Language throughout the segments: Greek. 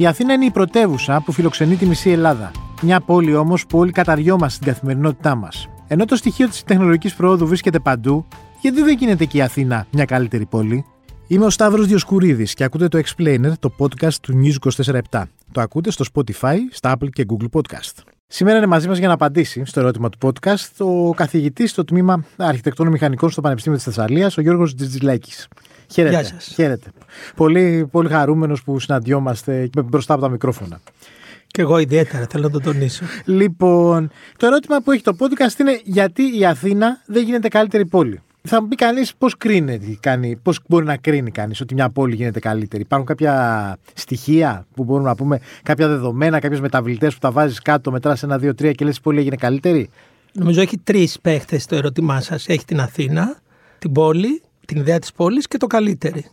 Η Αθήνα είναι η πρωτεύουσα που φιλοξενεί τη μισή Ελλάδα. Μια πόλη όμως που όλοι καταριόμαστε στην καθημερινότητά μας. Ενώ το στοιχείο της τεχνολογικής προόδου βρίσκεται παντού, γιατί δεν γίνεται και η Αθήνα μια καλύτερη πόλη; Είμαι ο Σταύρος Διοσκουρίδης και ακούτε το Explainer, το podcast του News 24 Το ακούτε στο Spotify, στα Apple και Google Podcast. Σήμερα είναι μαζί μας για να απαντήσει στο ερώτημα του podcast ο καθηγητής στο τμήμα Αρχιτεκτών Μηχανικών στο Πανεπιστήμιο της Θεσσαλίας, ο Γιώργος Τζιτζιλέκης. Χαίρετε. Γεια σας. Χαίρετε. Πολύ, πολύ χαρούμενος που συναντιόμαστε μπροστά από τα μικρόφωνα. Και εγώ ιδιαίτερα θέλω να το τονίσω. Λοιπόν, το ερώτημα που έχει το podcast είναι γιατί η Αθήνα δεν γίνεται καλύτερη πόλη. Θα μου πει κανείς πώς κρίνει, πώς μπορεί να κρίνει κανείς ότι μια πόλη γίνεται καλύτερη. Υπάρχουν κάποια στοιχεία που μπορούμε να πούμε, κάποια δεδομένα, κάποιες μεταβλητές που τα βάζεις κάτω, μετράς ένα, δύο, τρία και λες η πόλη έγινε καλύτερη; Νομίζω έχει τρεις παίχτες το ερώτημά σας. Έχει την Αθήνα, την πόλη, την ιδέα της πόλης και το καλύτερη.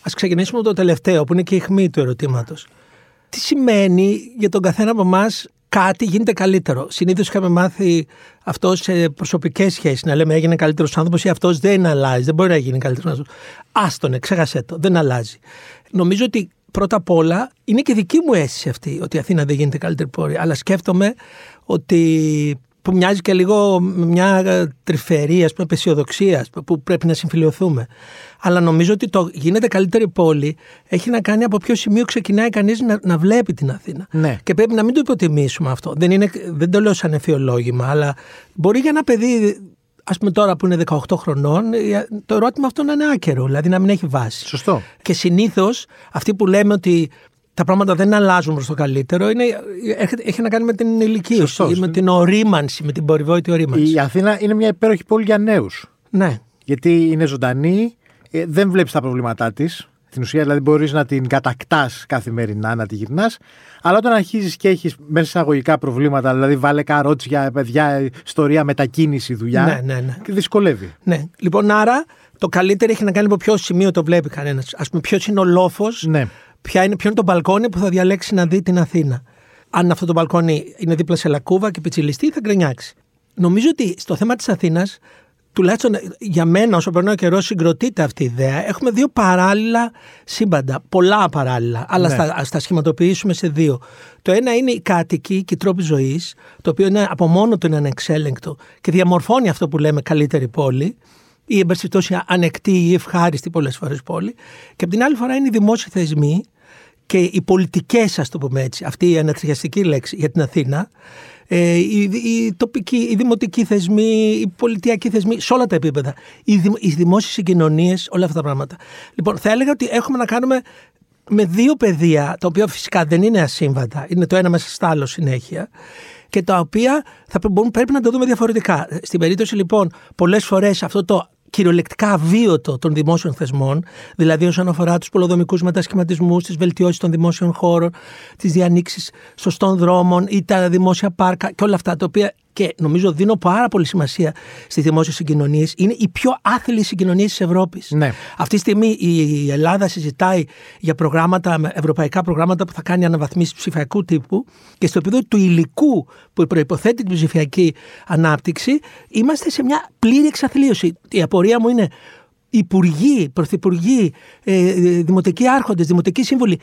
Α ξεκινήσουμε με το τελευταίο, που είναι και η χμή του ερωτήματος. Τι σημαίνει για τον καθένα από εμάς κάτι γίνεται καλύτερο. Συνήθως είχαμε μάθει αυτό σε προσωπικές σχέσεις να λέμε έγινε καλύτερος άνθρωπος ή αυτός δεν αλλάζει, δεν μπορεί να γίνει καλύτερος άνθρωπος. Άστονε, ξέχασέ το, δεν αλλάζει. Νομίζω ότι πρώτα απ' όλα είναι και δική μου αίσθηση αυτή ότι η Αθήνα δεν γίνεται καλύτερη πόλη. Αλλά σκέφτομαι ότι που μοιάζει και λίγο με μια τρυφερή, ας πούμε, απεσιοδοξία που πρέπει να συμφιλειωθούμε. Αλλά νομίζω ότι το γίνεται καλύτερη πόλη έχει να κάνει από ποιο σημείο ξεκινάει κανείς να, να βλέπει την Αθήνα. Ναι. Και πρέπει να μην το υποτιμήσουμε αυτό. Δεν, είναι, δεν το λέω σαν εφιολόγημα, αλλά μπορεί για ένα παιδί, ας πούμε τώρα που είναι 18 χρονών, το ερώτημα αυτό να είναι άκερο, δηλαδή να μην έχει βάση. Σωστό. Και συνήθως αυτοί που λέμε ότι τα πράγματα δεν αλλάζουν προς το καλύτερο. Είναι, έχει να κάνει με την ηλικίωση, με την ορίμανση, με την περιβόητη ορίμανση. Η Αθήνα είναι μια υπέροχη πόλη για νέους. Ναι. Γιατί είναι ζωντανή, ε, δεν βλέπεις τα προβλήματά της. Στην ουσία, δηλαδή, μπορείς να την κατακτάς καθημερινά, να τη γυρνάς. Αλλά όταν αρχίζεις και έχεις μέσα εισαγωγικά προβλήματα, δηλαδή βάλε καρότσια, παιδιά, ιστορία, μετακίνηση, δουλειά. Ναι, ναι, ναι. Και δυσκολεύει. Ναι. Λοιπόν, άρα το καλύτερο έχει να κάνει από ποιο σημείο το βλέπει κανένας. Α πούμε, ποιος είναι ο λόφος Ναι. Ποια είναι, ποιο είναι το μπαλκόνι που θα διαλέξει να δει την Αθήνα. Αν αυτό το μπαλκόνι είναι δίπλα σε λακκούβα και πιτσιλιστή, θα γκρινιάξει. Νομίζω ότι στο θέμα της Αθήνας, τουλάχιστον για μένα, όσο περνάει ο καιρός, συγκροτείται αυτή η ιδέα. Έχουμε δύο παράλληλα σύμπαντα. Πολλά παράλληλα. Αλλά Ναι. θα, ας τα σχηματοποιήσουμε σε δύο. Το ένα είναι η κάτοικη και οι τρόποι ζωής, το οποίο είναι από μόνο του είναι ανεξέλεγκτο και διαμορφώνει αυτό που λέμε καλύτερη πόλη ή εν πάση περιπτώσει ανεκτή ή ευχάριστη πολλές φορές πόλη. Και από την άλλη φορά είναι οι δημόσιοι θεσμοί και οι πολιτικές, ας το πούμε έτσι, αυτή η ανατριχιαστική λέξη για την Αθήνα, ε, οι, οι τοπικοί, οι δημοτικοί θεσμοί, οι πολιτιακοί θεσμοί, σε όλα τα επίπεδα. Οι, δημ, οι δημόσιες συγκοινωνίες, όλα αυτά τα πράγματα. Λοιπόν, θα έλεγα ότι έχουμε να κάνουμε με δύο πεδία, τα οποία φυσικά δεν είναι ασύμβατα, είναι το ένα μέσα στο άλλο συνέχεια, και τα οποία θα πρέ- μπορούμε- πρέπει να το δούμε διαφορετικά. Στην περίπτωση λοιπόν, πολλές φορές αυτό το κυριολεκτικά αβίωτο των δημόσιων θεσμών, δηλαδή όσον αφορά τους πολυδομικού μετασχηματισμούς, τις βελτιώσεις των δημόσιων χώρων, τις διανοίξεις σωστών δρόμων ή τα δημόσια πάρκα και όλα αυτά τα οποία και νομίζω δίνω πάρα πολύ σημασία στις δημόσιες συγκοινωνίες, είναι οι πιο άθλιες συγκοινωνίες της Ευρώπης. Ναι. Αυτή τη στιγμή η Ελλάδα συζητάει για προγράμματα, ευρωπαϊκά προγράμματα που θα κάνει αναβαθμίσεις ψηφιακού τύπου και στο επίπεδο του υλικού που προποθέτει την ψηφιακή ανάπτυξη, είμαστε σε μια πλήρη εξαθλίωση. Η απορία μου είναι υπουργοί, πρωθυπουργοί, ε, δημοτικοί άρχοντες, δημοτικοί σύμβουλοι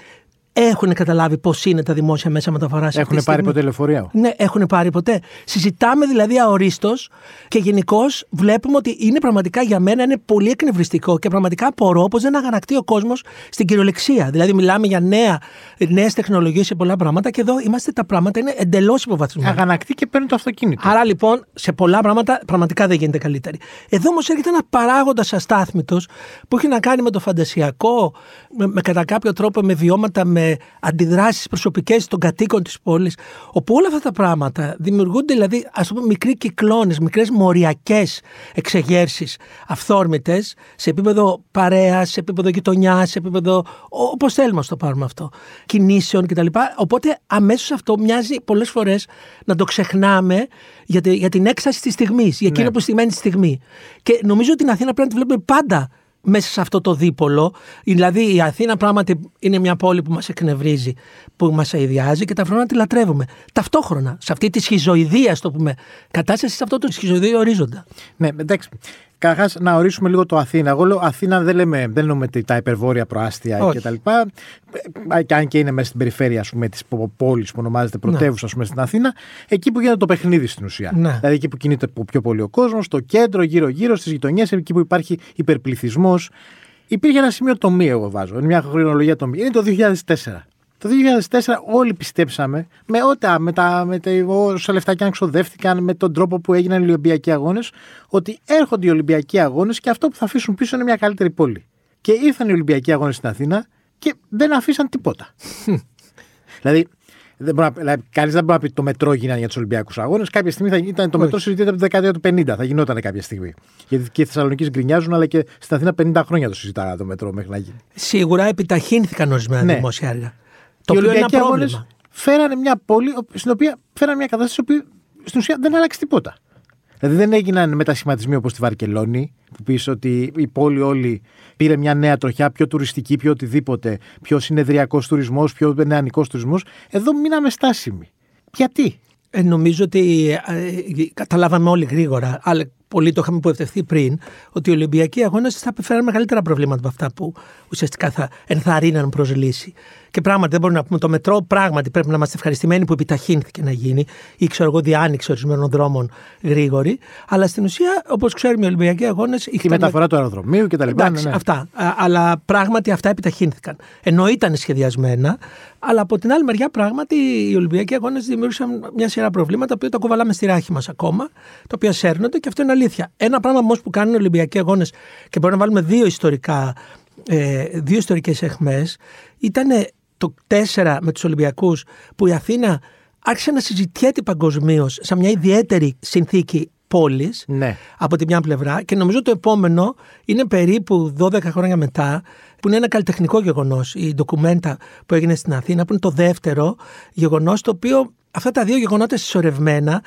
έχουν καταλάβει πώς είναι τα δημόσια μέσα μεταφοράς. Έχουν πάρει ποτέ λεωφορείο; Ναι, έχουν πάρει ποτέ. Συζητάμε δηλαδή αορίστως και γενικώς βλέπουμε ότι είναι πραγματικά για μένα είναι πολύ εκνευριστικό και πραγματικά απορώ πω δεν αγανακτεί ο κόσμος στην κυριολεξία. Δηλαδή, μιλάμε για νέες τεχνολογίες σε πολλά πράγματα και εδώ είμαστε τα πράγματα είναι εντελώς υποβαθμισμένα. Αγανακτεί και παίρνει το αυτοκίνητο. Άρα λοιπόν σε πολλά πράγματα πραγματικά δεν γίνεται καλύτερη. Εδώ όμως έρχεται ένα παράγοντας αστάθμητος που έχει να κάνει με το φαντασιακό, με, με κατά κάποιο τρόπο με βιώματα, με αντιδράσεις προσωπικές των κατοίκων της πόλης. Όπου όλα αυτά τα πράγματα δημιουργούνται δηλαδή ας πούμε μικροί κυκλώνες, μικρές μοριακές εξεγέρσεις αυθόρμητες σε επίπεδο παρέας, σε επίπεδο γειτονιάς, σε επίπεδο. όπως θέλουμε να το πάρουμε αυτό. Κινήσεων κτλ. Οπότε αμέσως αυτό μοιάζει πολλές φορές να το ξεχνάμε για, τη- για την έκσταση της στιγμής, για εκείνο Ναι. που σημαίνει τη στιγμή. Και νομίζω ότι την Αθήνα πρέπει να τη βλέπουμε πάντα μέσα σε αυτό το δίπολο. Δηλαδή η Αθήνα πράγματι είναι μια πόλη που μας εκνευρίζει, που μας αειδιάζει και ταυτόχρονα τη λατρεύουμε. Ταυτόχρονα, σε αυτή τη σχιζοειδία, ας το πούμε, κατάσταση σε αυτό το σχιζοειδίο ορίζοντα. Ναι, εντάξει. Καταρχάς, να ορίσουμε λίγο το Αθήνα. Εγώ λέω Αθήνα δεν λέμε, δεν λέμε τα υπερβόρεια προάστια κτλ. Και αν και είναι μέσα στην περιφέρεια της πόλης που ονομάζεται ναι. πρωτεύουσα ναι. στην Αθήνα, εκεί που γίνεται το παιχνίδι στην ουσία. Ναι. Δηλαδή εκεί που κινείται πιο πολύ ο κόσμος, στο κέντρο, γύρω-γύρω, στις γειτονιές, εκεί που υπάρχει υπερπληθυσμός. Υπήρχε ένα σημείο τομή, εγώ βάζω. Είναι μια χρονολογία τομή. Είναι το 2004. Το 2004 όλοι πιστέψαμε με ό,τι με τα, με τα, όσα λεφτάκια ξοδεύτηκαν, με τον τρόπο που έγιναν οι Ολυμπιακοί Αγώνες, ότι έρχονται οι Ολυμπιακοί Αγώνες και αυτό που θα αφήσουν πίσω είναι μια καλύτερη πόλη. Και ήρθαν οι Ολυμπιακοί Αγώνες στην Αθήνα και δεν αφήσαν τίποτα. δηλαδή, δεν δηλαδή, κανείς δεν μπορεί να πει το μετρό γίνανε για τους Ολυμπιακούς Αγώνες. Κάποια στιγμή θα ήταν το μετρό συζητείται από τη δεκαετία του 50. Θα γινόταν κάποια στιγμή. Γιατί και οι Θεσσαλονίκη γκρινιάζουν, αλλά και στην Αθήνα 50 χρόνια το συζητάγα το μετρό μέχρι να γίνει. Σίγουρα επιταχύνθηκαν ορισμένα ναι. δημόσια έργα. Το οι Ολυμπιακοί Αγώνες φέρανε μια πόλη στην οποία φέρανε μια κατάσταση που στην ουσία δεν άλλαξε τίποτα. Δηλαδή δεν έγιναν μετασχηματισμοί όπως στη Βαρκελόνη, που πεις ότι η πόλη όλη πήρε μια νέα τροχιά, πιο τουριστική, πιο οτιδήποτε, πιο συνεδριακός τουρισμός, πιο νεανικός τουρισμός. Εδώ μείναμε στάσιμοι. Γιατί; Ε, νομίζω ότι ε, καταλάβαμε όλοι γρήγορα, αλλά πολύ το είχαμε υποευτευθεί πριν, ότι οι Ολυμπιακοί αγώνες θα φέρουν μεγαλύτερα προβλήματα από αυτά που ουσιαστικά θα ενθαρρύναν προς λύση. Και πράγματι δεν μπορούμε να πούμε το μετρό, πράγματι πρέπει να είμαστε ευχαριστημένοι που επιταχύνθηκε να γίνει ή ξέρω εγώ διάνοιξη ορισμένων δρόμων γρήγορη. Αλλά στην ουσία, όπως ξέρουμε, οι Ολυμπιακοί αγώνες. Η μεταφορά του αεροδρομίου κτλ. Εντάξει, ναι, ναι. Αυτά. Αλλά πράγματι αυτά επιταχύνθηκαν. Ενώ ήταν σχεδιασμένα, αλλά από την άλλη μεριά, πράγματι, οι Ολυμπιακοί αγώνες δημιούργησαν μια σειρά προβλήματα που τα κουβαλάμε στη ράχη μας ακόμα, τα οποία σέρνονται και αυτό είναι αλήθεια. Ένα πράγμα όμως που κάνουν οι Ολυμπιακοί αγώνες και μπορούμε να βάλουμε δύο ιστορικά. Ε, δύο ιστορικές εχμές ήταν το 4 με τους Ολυμπιακούς που η Αθήνα άρχισε να συζητιέται παγκοσμίως σε μια ιδιαίτερη συνθήκη πόλης ναι. από τη μια πλευρά και νομίζω το επόμενο είναι περίπου 12 χρόνια μετά που είναι ένα καλλιτεχνικό γεγονός, η ντοκουμέντα που έγινε στην Αθήνα, που είναι το δεύτερο γεγονός, το οποίο αυτά τα δύο γεγονότα συσσωρευμένα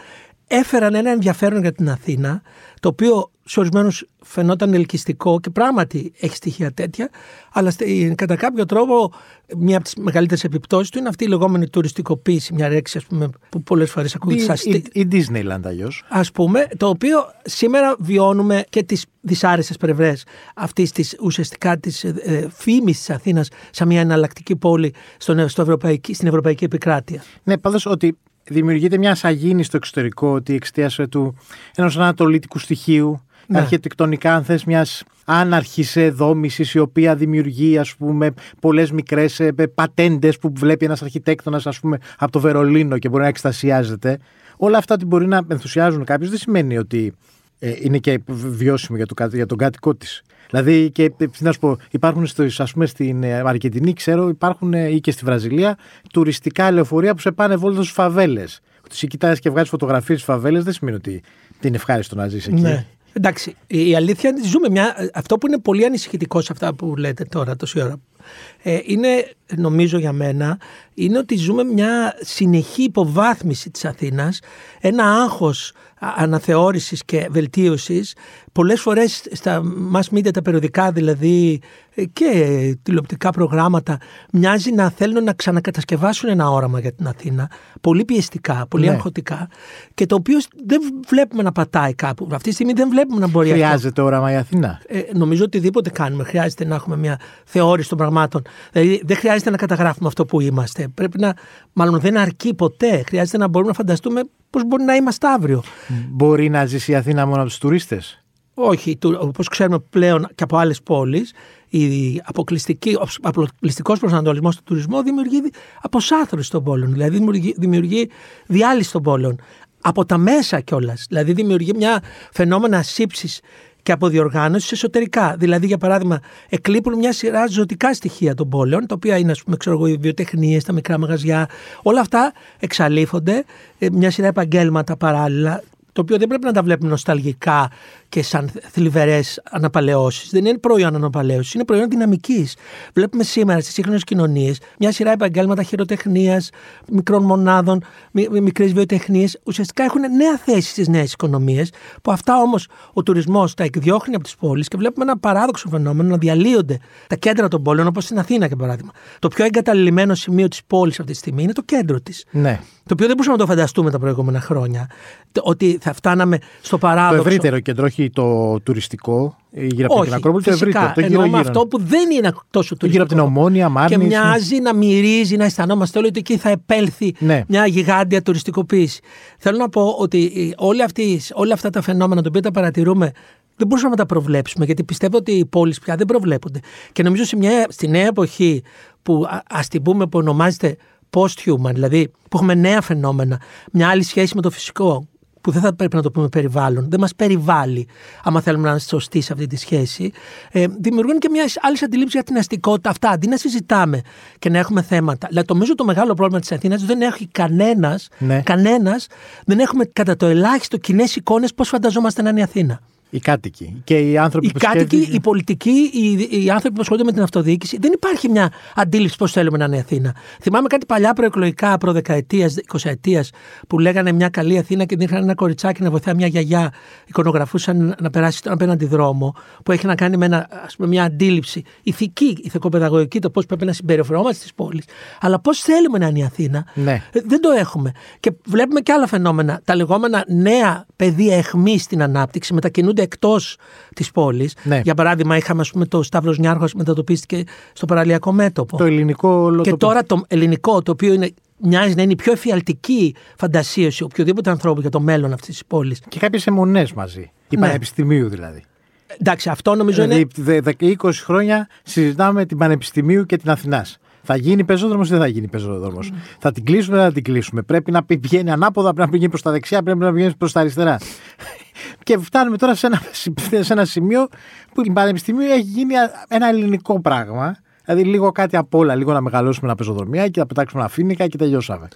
έφεραν ένα ενδιαφέρον για την Αθήνα, το οποίο σε ορισμένους φαινόταν ελκυστικό και πράγματι έχει στοιχεία τέτοια, αλλά κατά κάποιο τρόπο μια από τις μεγαλύτερες επιπτώσεις του είναι αυτή η λεγόμενη τουριστικοποίηση, μια ρέξη ας πούμε, που πολλές φορές ακούγεται σαν Η, η Disneyland αλλιώς. Α πούμε, το οποίο σήμερα βιώνουμε και τις δυσάρεστες πλευρές αυτής της ουσιαστικά της ε, φήμης της Αθήνας σαν μια εναλλακτική πόλη στον, στο ευρωπαϊκή, στην ευρωπαϊκή επικράτεια. Ναι, πάντως ότι δημιουργείται μια σαγίνη στο εξωτερικό ότι εξαιτία του ενός ανατολίτικου στοιχείου ναι. αρχιτεκτονικά, αν θες, μιας άναρχης δόμησης η οποία δημιουργεί, ας πούμε, πολλές μικρές ε, πατέντες που βλέπει ένας αρχιτέκτονας, ας πούμε, από το Βερολίνο και μπορεί να εκστασιάζεται. Όλα αυτά ότι μπορεί να ενθουσιάζουν κάποιους δεν σημαίνει ότι ε, είναι και βιώσιμο για, το, για τον κάτοικό της. Δηλαδή, και να σου πω, υπάρχουν στο, ας πούμε, στην ε, Αργεντινή, ξέρω, υπάρχουν ή και στη Βραζιλία τουριστικά λεωφορεία που σε πάνε βόλτα στους φαβέλες. Τους κοιτάζεις και βγάζεις φωτογραφίες στι φαβέλες, δεν σημαίνει ότι είναι ευχάριστο να ζεις εκεί. Ναι. Εντάξει, η αλήθεια είναι ότι ζούμε μια. Αυτό που είναι πολύ ανησυχητικό σε αυτά που λέτε τώρα τόση ώρα. Ε, είναι, νομίζω για μένα, είναι ότι ζούμε μια συνεχή υποβάθμιση της Αθήνας, ένα άγχος αναθεώρησης και βελτίωσης πολλές φορές στα mass media, τα περιοδικά δηλαδή και τηλεοπτικά προγράμματα μοιάζει να θέλουν να ξανακατασκευάσουν ένα όραμα για την Αθήνα πολύ πιεστικά, πολύ ναι. αγχωτικά και το οποίο δεν βλέπουμε να πατάει κάπου. Αυτή τη στιγμή δεν βλέπουμε να μπορεί Χρειάζεται αυτό. όραμα η Αθήνα. Ε, νομίζω οτιδήποτε κάνουμε χρειάζεται να έχουμε μια θεώρηση των πραγμάτων. Δηλαδή δεν χρειάζεται να καταγράφουμε αυτό που είμαστε. Πρέπει να, μάλλον δεν αρκεί ποτέ. Χρειάζεται να μπορούμε να φανταστούμε πώς μπορεί να είμαστε αύριο. Μπορεί να ζήσει η Αθήνα μόνο από τους τουρίστες; Όχι, όπως ξέρουμε πλέον και από άλλες πόλεις, ο αποκλειστικός προσανατολισμός του τουρισμού δημιουργεί αποσάθρωση των πόλεων. Δηλαδή δημιουργεί, δημιουργεί διάλυση των πόλεων. Από τα μέσα κιόλας. Δηλαδή δημιουργεί μια φαινόμενα σύψης και αποδιοργάνωση εσωτερικά. Δηλαδή, για παράδειγμα, εκλείπουν μια σειρά ζωτικά στοιχεία των πόλεων, τα οποία είναι, ας πούμε, ξέρω εγώ, οι βιοτεχνίες, τα μικρά μαγαζιά. Όλα αυτά εξαλείφονται, ε, μια σειρά επαγγέλματα παράλληλα, το οποίο δεν πρέπει να τα βλέπουμε νοσταλγικά και σαν θλιβερές αναπαλαιώσεις. Δεν είναι προϊόν αναπαλαίωσης, είναι προϊόν δυναμικής. Βλέπουμε σήμερα στις σύγχρονες κοινωνίες μια σειρά επαγγέλματα χειροτεχνίας, μικρών μονάδων, μικρές βιοτεχνίες. Ουσιαστικά έχουν νέα θέση στις νέες οικονομίες, που αυτά όμως ο τουρισμός τα εκδιώχνει από τις πόλεις και βλέπουμε ένα παράδοξο φαινόμενο να διαλύονται τα κέντρα των πόλεων, όπως στην Αθήνα για παράδειγμα. Το πιο εγκαταλειμμένο σημείο της πόλης αυτή τη στιγμή είναι το κέντρο της. Ναι. Το οποίο δεν μπορούσαμε να το φανταστούμε τα προηγούμενα χρόνια. Ότι θα φτάναμε στο παράδοξο. Το ευρύτερο κέντρο, όχι όχι το τουριστικό γύρω από όχι, την Ακρόπολη, το ευρύτερο. Το γύρω, γύρω. αυτό που δεν είναι τόσο τουριστικό. Γύρω από την Ομόνια, Μάρνης. Και μοιάζει να μυρίζει, να αισθανόμαστε όλοι ότι εκεί θα επέλθει Ναι. μια γιγάντια τουριστικοποίηση. Θέλω να πω ότι όλοι αυτοί, όλα αυτά τα φαινόμενα τα οποία τα παρατηρούμε δεν μπορούσαμε να τα προβλέψουμε, γιατί πιστεύω ότι οι πόλεις πια δεν προβλέπονται. Και νομίζω σε μια, στη νέα εποχή που ας την πούμε που ονομάζεται post-human, δηλαδή που έχουμε νέα φαινόμενα, μια άλλη σχέση με το φυσικό, που δεν θα πρέπει να το πούμε περιβάλλον, δεν μας περιβάλλει, άμα θέλουμε να είμαστε σωστοί σε αυτή τη σχέση, ε, δημιουργούν και μια άλλη αντιλήψη για την αστικότητα. Αυτά αντί να συζητάμε και να έχουμε θέματα. Δηλαδή, νομίζω το μεγάλο πρόβλημα της Αθήνας δεν έχει κανένας, Ναι. κανένας, δεν έχουμε κατά το ελάχιστο κοινές εικόνες πώς φανταζόμαστε να είναι η Αθήνα. Οι κάτοικοι και οι άνθρωποι Οι που κάτοικοι, σκέφτονται- οι πολιτικοί, οι, οι άνθρωποι που ασχολούνται με την αυτοδιοίκηση, δεν υπάρχει μια αντίληψη πώς θέλουμε να είναι η Αθήνα. Θυμάμαι κάτι παλιά προεκλογικά, προδεκαετίας, εικοσαετίας, που λέγανε μια καλή Αθήνα και δείχναν ένα κοριτσάκι να βοηθάει μια γιαγιά. Εικονογραφούσαν να περάσει στον απέναντι δρόμο, που έχει να κάνει με ένα, ας πούμε, μια αντίληψη ηθική, ηθικοπαιδαγωγική, το πώς πρέπει να συμπεριφερόμαστε στις πόλεις. Αλλά πώς θέλουμε να είναι η Αθήνα, Ναι. ε, δεν το έχουμε. Και βλέπουμε και άλλα φαινόμενα. Τα λεγόμενα νέα πεδία αιχμής στην ανάπτυξη μετακινούνται εκτός της πόλης. Ναι. Για παράδειγμα, είχαμε ας πούμε, το Σταύρος Νιάρχος μετατοπίστηκε στο παραλιακό μέτωπο. Το ελληνικό όλο και το- τώρα το ελληνικό, το οποίο είναι, μοιάζει να είναι η πιο εφιαλτική φαντασίωση οποιοδήποτε ανθρώπου για το μέλλον αυτής της πόλης. Και κάποιες αιμονές μαζί. Η Ναι. Πανεπιστημίου δηλαδή. Εντάξει, αυτό νομίζω είναι. Δηλαδή, δε- δε- 20 χρόνια συζητάμε την Πανεπιστημίου και την Αθηνάς. Θα γίνει πεζόδρομος ή δεν θα γίνει πεζόδρομος; Θα την κλείσουμε ή δεν θα την κλείσουμε; Πρέπει να πη- πηγαίνει ανάποδα, πρέπει να πηγαίνει προς τα δεξιά, πρέπει να πηγαίνει προς τα αριστερά. Και φτάνουμε τώρα σε ένα, σε ένα σημείο που η Πανεπιστημίου έχει γίνει α- ένα ελληνικό πράγμα. Δηλαδή λίγο κάτι απ' όλα, λίγο να μεγαλώσουμε ένα πεζοδρομία και να πετάξουμε ένα φίνικα και τελειώσαμε.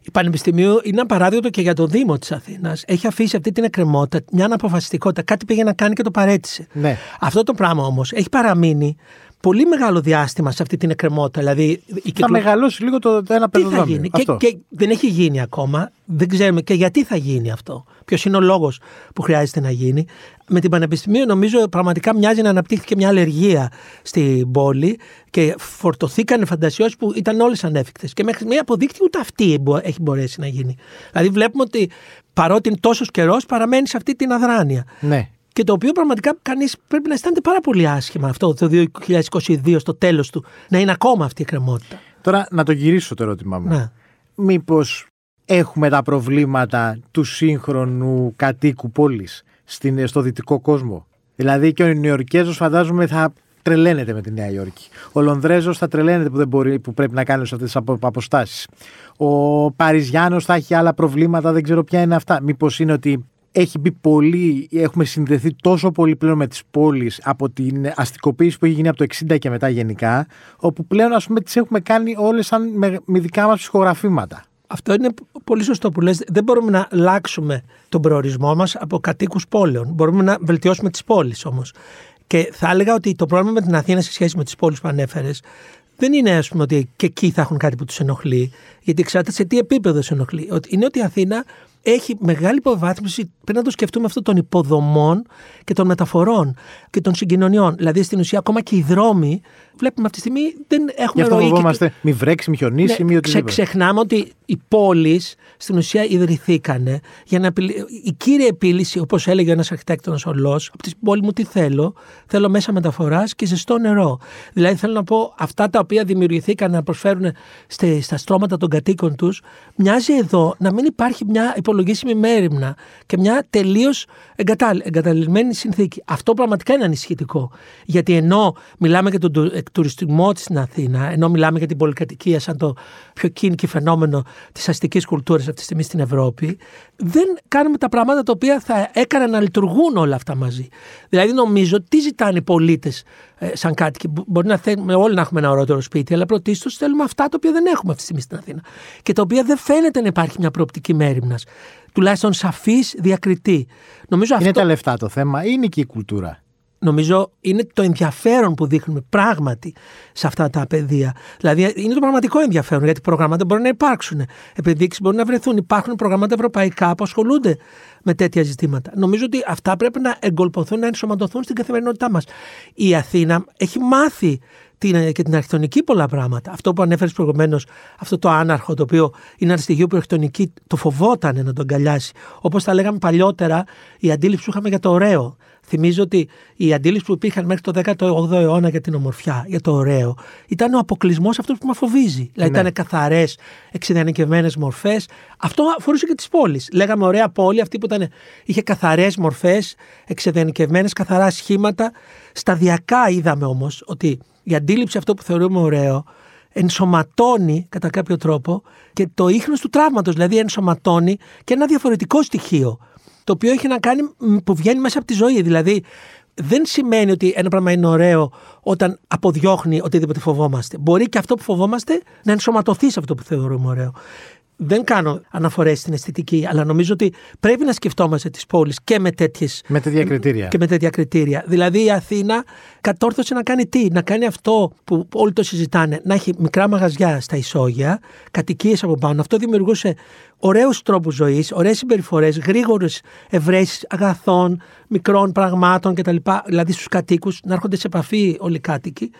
Η Πανεπιστημίου είναι ένα παράδειγμα και για το Δήμο της Αθήνας. Έχει αφήσει αυτή την εκκρεμότητα, μια αναποφασιστικότητα. Κάτι πήγε να κάνει και το παρέτησε. Ναι. Αυτό το πράγμα όμως έχει παραμείνει πολύ μεγάλο διάστημα σε αυτή την εκκρεμότητα. Δηλαδή, η Θα κυκλο- μεγαλώσει λίγο το, το ένα Τι θα πεζοδρόμιο. γίνει; Και, Αυτό. και δεν έχει γίνει ακόμα. Δεν ξέρουμε και γιατί θα γίνει αυτό. Ποιος είναι ο λόγος που χρειάζεται να γίνει. Με την Πανεπιστημίου, νομίζω, πραγματικά μοιάζει να αναπτύχθηκε μια αλλεργία στην πόλη και φορτωθήκαν φαντασιώσεις που ήταν όλες ανέφικτες. Και μέχρι στιγμή αποδείκτη ούτε αυτή μπο- έχει μπορέσει να γίνει. Δηλαδή, βλέπουμε ότι παρότι είναι τόσος καιρός, παραμένει σε αυτή την αδράνεια. Ναι. Και το οποίο πραγματικά κανείς πρέπει να αισθάνεται πάρα πολύ άσχημα αυτό το 2022 στο τέλος του, να είναι ακόμα αυτή η κρεμότητα. Τώρα να το γυρίσω το ερώτημά μου. Ναι. Μήπως έχουμε τα προβλήματα του σύγχρονου κατοίκου πόλης στην, στο δυτικό κόσμο. Δηλαδή και ο Νεοϊορκέζος φαντάζομαι θα τρελαίνεται με τη Νέα Υόρκη. Ο Λονδρέζος θα τρελαίνεται που, δεν μπορεί, που πρέπει να κάνει σε αυτές τις απο- αποστάσεις. Ο Παριζιάνος θα έχει άλλα προβλήματα, δεν ξέρω ποια είναι αυτά. Μήπως είναι ότι έχει μπει πολύ, έχουμε συνδεθεί τόσο πολύ πλέον με τις πόλεις από την αστικοποίηση που έχει γίνει από το 60 και μετά γενικά, όπου πλέον ας πούμε τις έχουμε κάνει όλες σαν με, με δικά μας ψυχογραφήματα. Αυτό είναι πολύ σωστό που λες. Δεν μπορούμε να αλλάξουμε τον προορισμό μας από κατοίκους πόλεων. Μπορούμε να βελτιώσουμε τις πόλεις όμως. Και θα έλεγα ότι το πρόβλημα με την Αθήνα σε σχέση με τις πόλεις που ανέφερες δεν είναι ας πούμε ότι και εκεί θα έχουν κάτι που τους ενοχλεί, γιατί εξαρτάται σε τι επίπεδο σε ενοχλεί. Ότι είναι ότι η Αθήνα έχει μεγάλη υποβάθμιση, πρέπει να το σκεφτούμε αυτό των υποδομών και των μεταφορών και των συγκοινωνιών. Δηλαδή στην ουσία ακόμα και οι δρόμοι, βλέπουμε αυτή τη στιγμή δεν Γι' έχουμε αυτό ροή. φοβόμαστε μη βρέξει, μη χιονίσει, Ναι, μη ξε, οτιδήποτε. ξεχνάμε ότι οι πόλεις στην ουσία ιδρυθήκανε για να επιλύ- Η κύρια επίλυση, όπως έλεγε ένας αρχιτέκτονας ο Λό, από την πόλη μου τι θέλω, θέλω μέσα μεταφοράς και ζεστό νερό. Δηλαδή θέλω να πω αυτά τα οποία δημιουργηθήκαν να προσφέρουν στε- στα στρώματα των κατοίκων τους, μοιάζει εδώ να μην υπάρχει μια υπολογίσιμη μέρημνα και μια τελείως εγκαταλειμμένη συνθήκη. Αυτό πραγματικά είναι ανησυχητικό. Γιατί ενώ μιλάμε για τον του- εκ- τουριστισμό της στην Αθήνα, ενώ μιλάμε για την πολυκατοικία σαν το πιο κίνικη φαινόμενο τη αστική κουλτούρα αυτή τη στιγμή στην Ευρώπη, δεν κάνουμε τα πράγματα τα οποία θα έκαναν να λειτουργούν όλα αυτά μαζί. Δηλαδή, νομίζω τι ζητάνε οι πολίτες σαν κάτοικοι; Μπο- Μπορεί να θέλουμε όλοι να έχουμε ένα ωραίο σπίτι, αλλά πρωτίστως θέλουμε αυτά τα οποία δεν έχουμε αυτή τη στιγμή στην Αθήνα. Και τα οποία δεν φαίνεται να υπάρχει μια προοπτική μέρημνα. Τουλάχιστον σαφής διακριτή. Νομίζω Είναι αυτό, τα λεφτά το θέμα ή είναι και η κουλτούρα. Νομίζω είναι το ενδιαφέρον που δείχνουμε πράγματι σε αυτά τα πεδία. Δηλαδή είναι το πραγματικό ενδιαφέρον γιατί προγράμματα μπορεί να υπάρξουν, επενδύξει μπορεί να βρεθούν. Υπάρχουν προγράμματα ευρωπαϊκά που ασχολούνται με τέτοια ζητήματα. Νομίζω ότι αυτά πρέπει να εγκολποθούν, να ενσωματωθούν στην καθημερινότητά μας. Η Αθήνα έχει μάθει την, και την αρχιτεκτονική πολλά πράγματα. Αυτό που ανέφερες προηγουμένως, αυτό το άναρχο, το οποίο είναι ένα στοιχείο που η αρχιτεκτονική το φοβόταν να τον αγκαλιάσει. Όπως τα λέγαμε παλιότερα, η αντίληψη που είχαμε για το ωραίο. Θυμίζω ότι η αντίληψη που υπήρχαν μέχρι το 18ο αιώνα για την ομορφιά, για το ωραίο, ήταν ο αποκλεισμός αυτό που μας φοβίζει. Δηλαδή Ναι. ήταν καθαρές, εξειδανικευμένε μορφές. Αυτό αφορούσε και τις πόλεις. Λέγαμε ωραία πόλη, αυτή που ήταν, είχε καθαρές μορφές, εξειδανικευμένε, καθαρά σχήματα. Σταδιακά είδαμε όμως ότι η αντίληψη αυτό που θεωρούμε ωραίο ενσωματώνει κατά κάποιο τρόπο και το ίχνος του τραύματος, δηλαδή ενσωματώνει και ένα διαφορετικό στοιχείο, το οποίο έχει να κάνει μ, που βγαίνει μέσα από τη ζωή. Δηλαδή, δεν σημαίνει ότι ένα πράγμα είναι ωραίο όταν αποδιώχνει οτιδήποτε φοβόμαστε. Μπορεί και αυτό που φοβόμαστε να ενσωματωθεί σε αυτό που θεωρούμε ωραίο. Δεν κάνω αναφορές στην αισθητική, αλλά νομίζω ότι πρέπει να σκεφτόμαστε τις πόλεις και με τέτοιε Με τέτοια κριτήρια. και με τέτοια κριτήρια. Δηλαδή η Αθήνα κατόρθωσε να κάνει τι, να κάνει αυτό που όλοι το συζητάνε, να έχει μικρά μαγαζιά στα ισόγεια, κατοικίες από πάνω. Αυτό δημιουργούσε ωραίους τρόπους ζωής, ωραίες συμπεριφορές, γρήγορες ευρέσεις αγαθών, μικρών πραγμάτων κτλ. Δηλαδή στους κατοίκους να έρχονται σε επαφή όλοι οι κάτοικοι.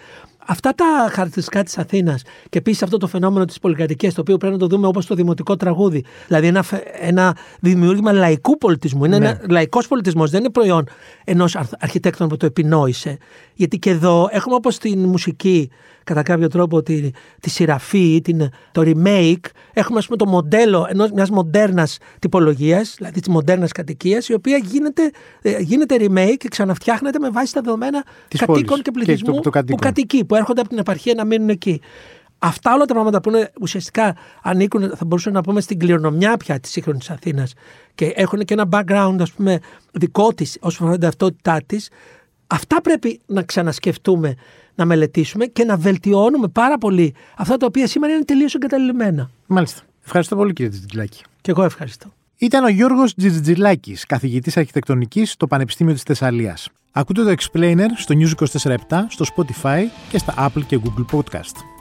Αυτά τα χαρακτηριστικά της Αθήνας και επίσης αυτό το φαινόμενο της πολυκατοικίας, το οποίο πρέπει να το δούμε όπως το δημοτικό τραγούδι. Δηλαδή ένα, φε- ένα δημιούργημα λαϊκού πολιτισμού. Είναι Ναι. ένα λαϊκός πολιτισμός, δεν είναι προϊόν ενός αρχιτέκτονα που το επινόησε. Γιατί και εδώ έχουμε όπως την μουσική, κατά κάποιο τρόπο, τη, τη σειραφή, την, το remake. Έχουμε, ας πούμε, το μοντέλο μιας μοντέρνας τυπολογίας, δηλαδή της μοντέρνας κατοικίας, η οποία γίνεται, ε, γίνεται remake και ξαναφτιάχνεται με βάση τα δεδομένα Της κατοίκων πόλης και και πληθυσμού του- του κατοίκων. που κατοικεί, που έρχονται από την επαρχία να μείνουν εκεί. Αυτά όλα τα πράγματα που είναι, ουσιαστικά ανήκουν, θα μπορούσαμε να πούμε, στην κληρονομιά πια της σύγχρονης Αθήνας και έχουν και ένα background, ας πούμε, δικό της όσον αφορά την ταυτότητά της. Αυτά πρέπει να ξανασκεφτούμε, να μελετήσουμε και να βελτιώνουμε πάρα πολύ αυτά τα οποία σήμερα είναι τελείως εγκαταλειμμένα. Μάλιστα. Ευχαριστώ πολύ κύριε Τζιτζιλάκη. Και εγώ ευχαριστώ. Ήταν ο Γιώργος Τζιτζιλάκης, καθηγητής αρχιτεκτονικής στο Πανεπιστήμιο της Θεσσαλίας. Ακούτε το Explainer στο News 24 στο Spotify και στα Apple και Google Podcast.